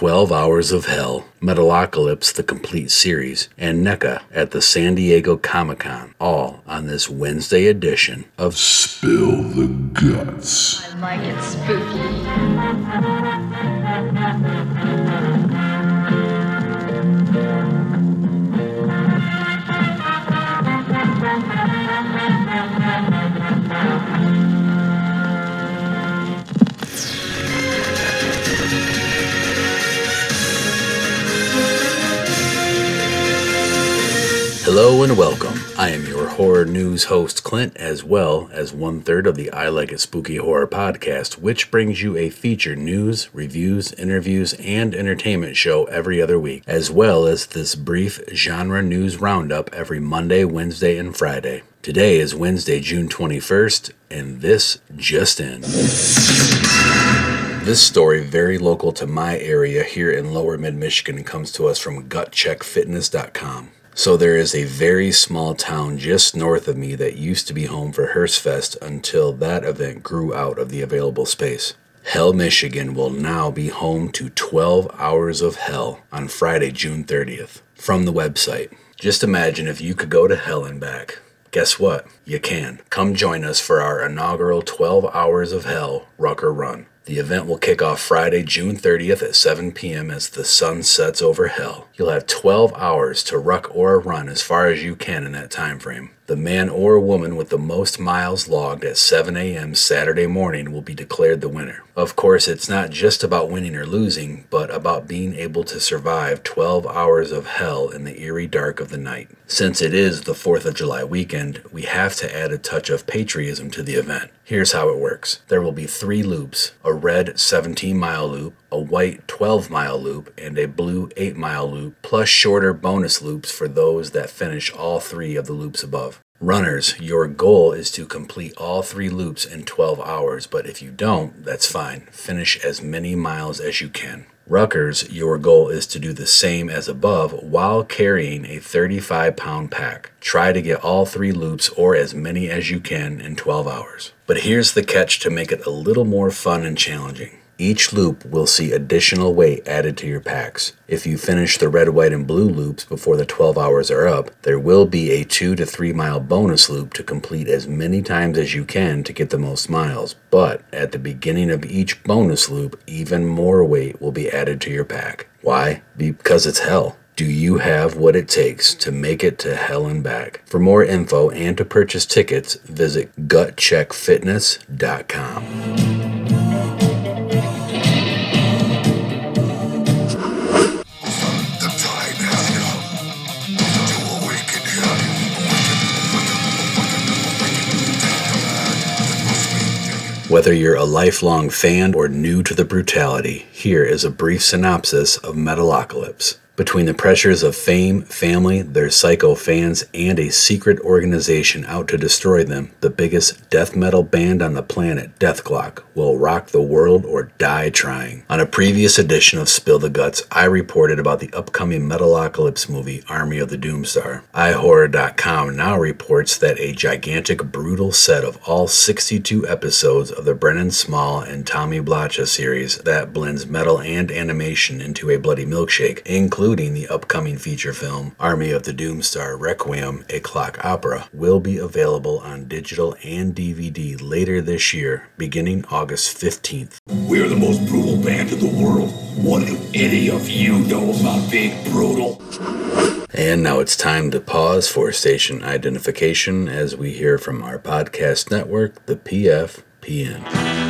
12 Hours of Hell, Metalocalypse the Complete Series, and NECA at the San Diego Comic Con, all on this Wednesday edition of Spill the Guts. I like it spooky. And welcome. I am your horror news host, Clint, as well as one third of the I Like It Spooky Horror podcast, which brings you a feature news, reviews, interviews, and entertainment show every other week, as well as this brief genre news roundup every Monday, Wednesday, and Friday. Today is Wednesday, June 21st, and this just in. This story, very local to my area here in lower mid Michigan, comes to us from gutcheckfitness.com. So there is a very small town just north of me that used to be home for Hearstfest until that event grew out of the available space. Hell, Michigan will now be home to 12 Hours of Hell on Friday, June 30th. From the website. Just imagine if you could go to hell and back. Guess what? You can. Come join us for our inaugural 12 Hours of Hell Rucker Run. The event will kick off Friday, June 30th at 7 p.m. as the sun sets over hell. You'll have 12 hours to ruck or run as far as you can in that time frame. The man or woman with the most miles logged at 7 a.m. Saturday morning will be declared the winner. Of course, it's not just about winning or losing, but about being able to survive 12 hours of hell in the eerie dark of the night. Since it is the 4th of July weekend, we have to add a touch of patriotism to the event. Here's how it works there will be three loops a red 17 mile loop, a white 12 mile loop, and a blue 8 mile loop, plus shorter bonus loops for those that finish all three of the loops above. Runners, your goal is to complete all three loops in 12 hours, but if you don't, that's fine. Finish as many miles as you can. Ruckers, your goal is to do the same as above while carrying a 35 pound pack. Try to get all three loops or as many as you can in 12 hours. But here's the catch to make it a little more fun and challenging. Each loop will see additional weight added to your packs. If you finish the red, white, and blue loops before the 12 hours are up, there will be a 2 to 3 mile bonus loop to complete as many times as you can to get the most miles. But at the beginning of each bonus loop, even more weight will be added to your pack. Why? Because it's hell. Do you have what it takes to make it to hell and back? For more info and to purchase tickets, visit gutcheckfitness.com. Whether you're a lifelong fan or new to the brutality, here is a brief synopsis of Metalocalypse. Between the pressures of fame, family, their psycho fans, and a secret organization out to destroy them, the biggest death metal band on the planet, Dethklok, will rock the world or die trying. On a previous edition of Spill the Guts, I reported about the upcoming Metalocalypse movie, Army of the Doomstar. iHorror.com now reports that a gigantic, brutal set of all 62 episodes of the Brendon Small and Tommy Blacha series that blends metal and animation into a bloody milkshake, including the upcoming feature film Army of the Doomstar Requiem, a Klok Opera, will be available on digital and DVD later this year, beginning August 15th. We're the most brutal band in the world. What do any of you know about being brutal? And now it's time to pause for station identification as we hear from our podcast network, the PFPN.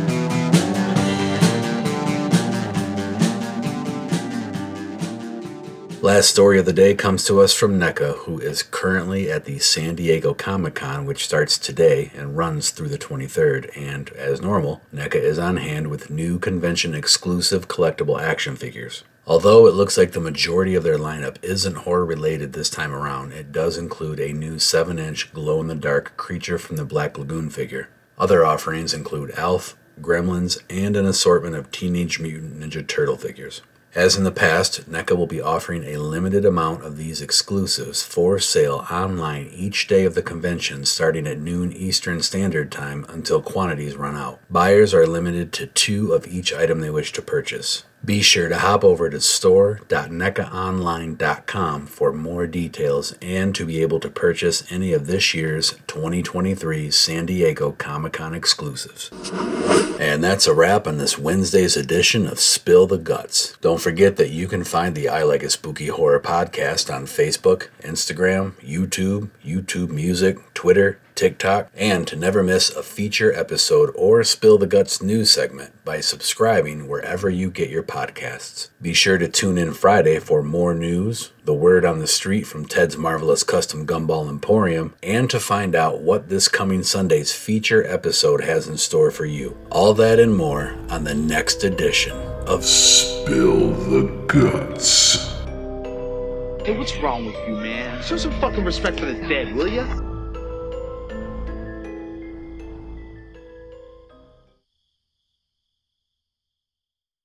Last story of the day comes to us from NECA, who is currently at the San Diego Comic Con, which starts today and runs through the 23rd. And as normal, NECA is on hand with new convention exclusive collectible action figures. Although it looks like the majority of their lineup isn't horror related this time around, it does include a new 7 inch glow in the dark creature from the Black Lagoon figure. Other offerings include Alf, Gremlins, and an assortment of Teenage Mutant Ninja Turtle figures. As in the past, NECA will be offering a limited amount of these exclusives for sale online each day of the convention starting at noon Eastern Standard Time until quantities run out. Buyers are limited to two of each item they wish to purchase. Be sure to hop over to store.necaonline.com for more details and to be able to purchase any of this year's 2023 San Diego Comic Con exclusives. And that's a wrap on this Wednesday's edition of Spill the Guts. Don't forget that you can find the I Like a Spooky Horror podcast on Facebook, Instagram, YouTube, YouTube Music, Twitter, TikTok, and to never miss a feature episode or Spill the Guts news segment by subscribing wherever you get your podcasts. Be sure to tune in Friday for more news, the word on the street from Ted's Marvelous Custom Gumball Emporium, and to find out what this coming Sunday's feature episode has in store for you. All that and more on the next edition of Spill the guts. Hey, what's wrong with you, man? Show some fucking respect for the dead, will ya?